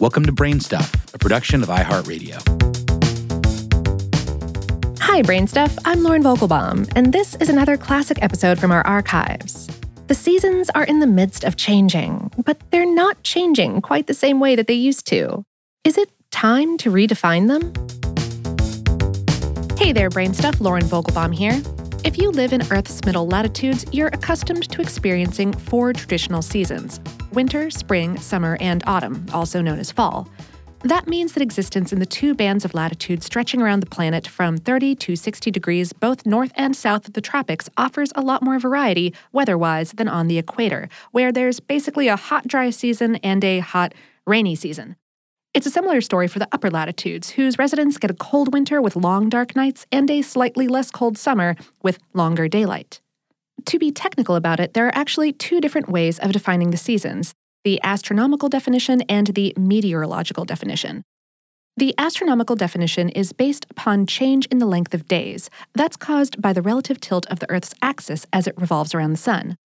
Welcome to Brainstuff, a production of iHeartRadio. Hi, Brainstuff. I'm Lauren Vogelbaum, and this is another classic episode from our archives. The seasons are in the midst of changing, but they're not changing quite the same way that they used to. Is it time to redefine them? Hey there, Brainstuff. Lauren Vogelbaum here. If you live in Earth's middle latitudes, you're accustomed to experiencing four traditional seasons winter, spring, summer, and autumn, also known as fall. That means that existence in the two bands of latitude stretching around the planet from 30 to 60 degrees, both north and south of the tropics, offers a lot more variety weather wise than on the equator, where there's basically a hot, dry season and a hot, rainy season. It's a similar story for the upper latitudes, whose residents get a cold winter with long dark nights and a slightly less cold summer with longer daylight. To be technical about it, there are actually two different ways of defining the seasons the astronomical definition and the meteorological definition. The astronomical definition is based upon change in the length of days. That's caused by the relative tilt of the Earth's axis as it revolves around the Sun.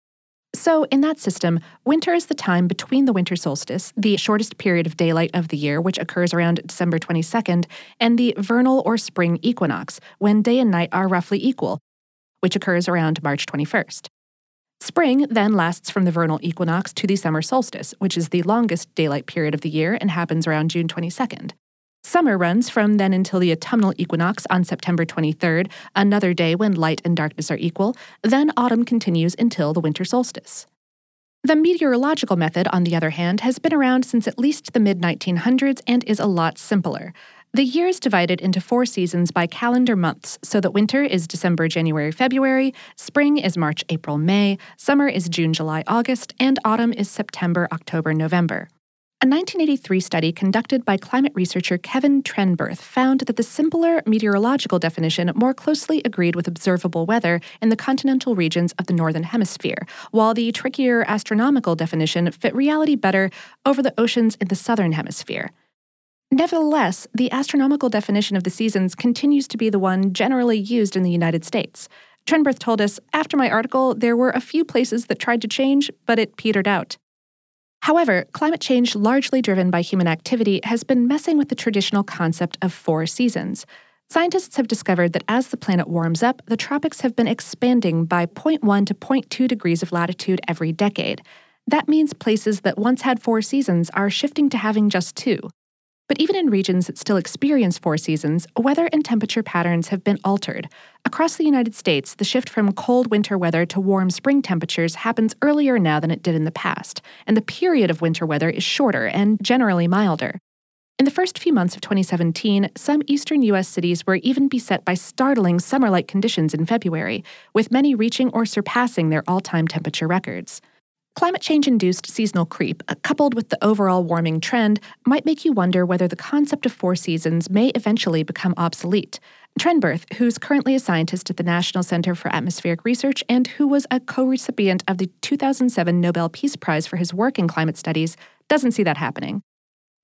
So, in that system, winter is the time between the winter solstice, the shortest period of daylight of the year, which occurs around December 22nd, and the vernal or spring equinox, when day and night are roughly equal, which occurs around March 21st. Spring then lasts from the vernal equinox to the summer solstice, which is the longest daylight period of the year and happens around June 22nd. Summer runs from then until the autumnal equinox on September 23rd, another day when light and darkness are equal. Then autumn continues until the winter solstice. The meteorological method, on the other hand, has been around since at least the mid 1900s and is a lot simpler. The year is divided into four seasons by calendar months, so that winter is December, January, February, spring is March, April, May, summer is June, July, August, and autumn is September, October, November. A 1983 study conducted by climate researcher Kevin Trenberth found that the simpler meteorological definition more closely agreed with observable weather in the continental regions of the Northern Hemisphere, while the trickier astronomical definition fit reality better over the oceans in the Southern Hemisphere. Nevertheless, the astronomical definition of the seasons continues to be the one generally used in the United States. Trenberth told us after my article, there were a few places that tried to change, but it petered out. However, climate change, largely driven by human activity, has been messing with the traditional concept of four seasons. Scientists have discovered that as the planet warms up, the tropics have been expanding by 0.1 to 0.2 degrees of latitude every decade. That means places that once had four seasons are shifting to having just two. But even in regions that still experience four seasons, weather and temperature patterns have been altered. Across the United States, the shift from cold winter weather to warm spring temperatures happens earlier now than it did in the past, and the period of winter weather is shorter and generally milder. In the first few months of 2017, some eastern U.S. cities were even beset by startling summer like conditions in February, with many reaching or surpassing their all time temperature records. Climate change induced seasonal creep, uh, coupled with the overall warming trend, might make you wonder whether the concept of four seasons may eventually become obsolete. Trenberth, who's currently a scientist at the National Center for Atmospheric Research and who was a co recipient of the 2007 Nobel Peace Prize for his work in climate studies, doesn't see that happening.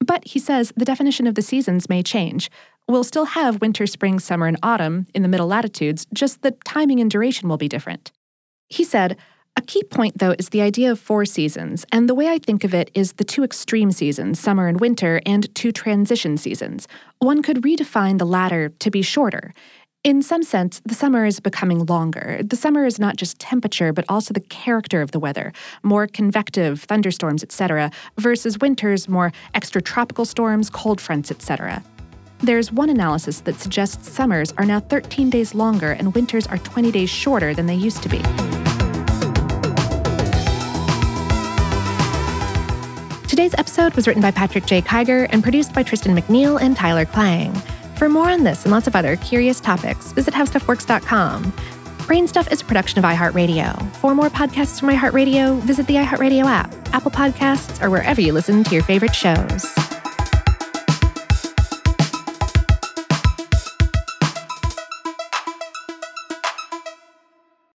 But he says the definition of the seasons may change. We'll still have winter, spring, summer, and autumn in the middle latitudes, just the timing and duration will be different. He said, a key point, though, is the idea of four seasons, and the way I think of it is the two extreme seasons, summer and winter, and two transition seasons. One could redefine the latter to be shorter. In some sense, the summer is becoming longer. The summer is not just temperature, but also the character of the weather, more convective, thunderstorms, etc., versus winter's more extratropical storms, cold fronts, etc. There's one analysis that suggests summers are now 13 days longer and winters are 20 days shorter than they used to be. Today's episode was written by Patrick J. Kiger and produced by Tristan McNeil and Tyler Klang. For more on this and lots of other curious topics, visit howstuffworks.com. Brainstuff is a production of iHeartRadio. For more podcasts from iHeartRadio, visit the iHeartRadio app, Apple Podcasts, or wherever you listen to your favorite shows.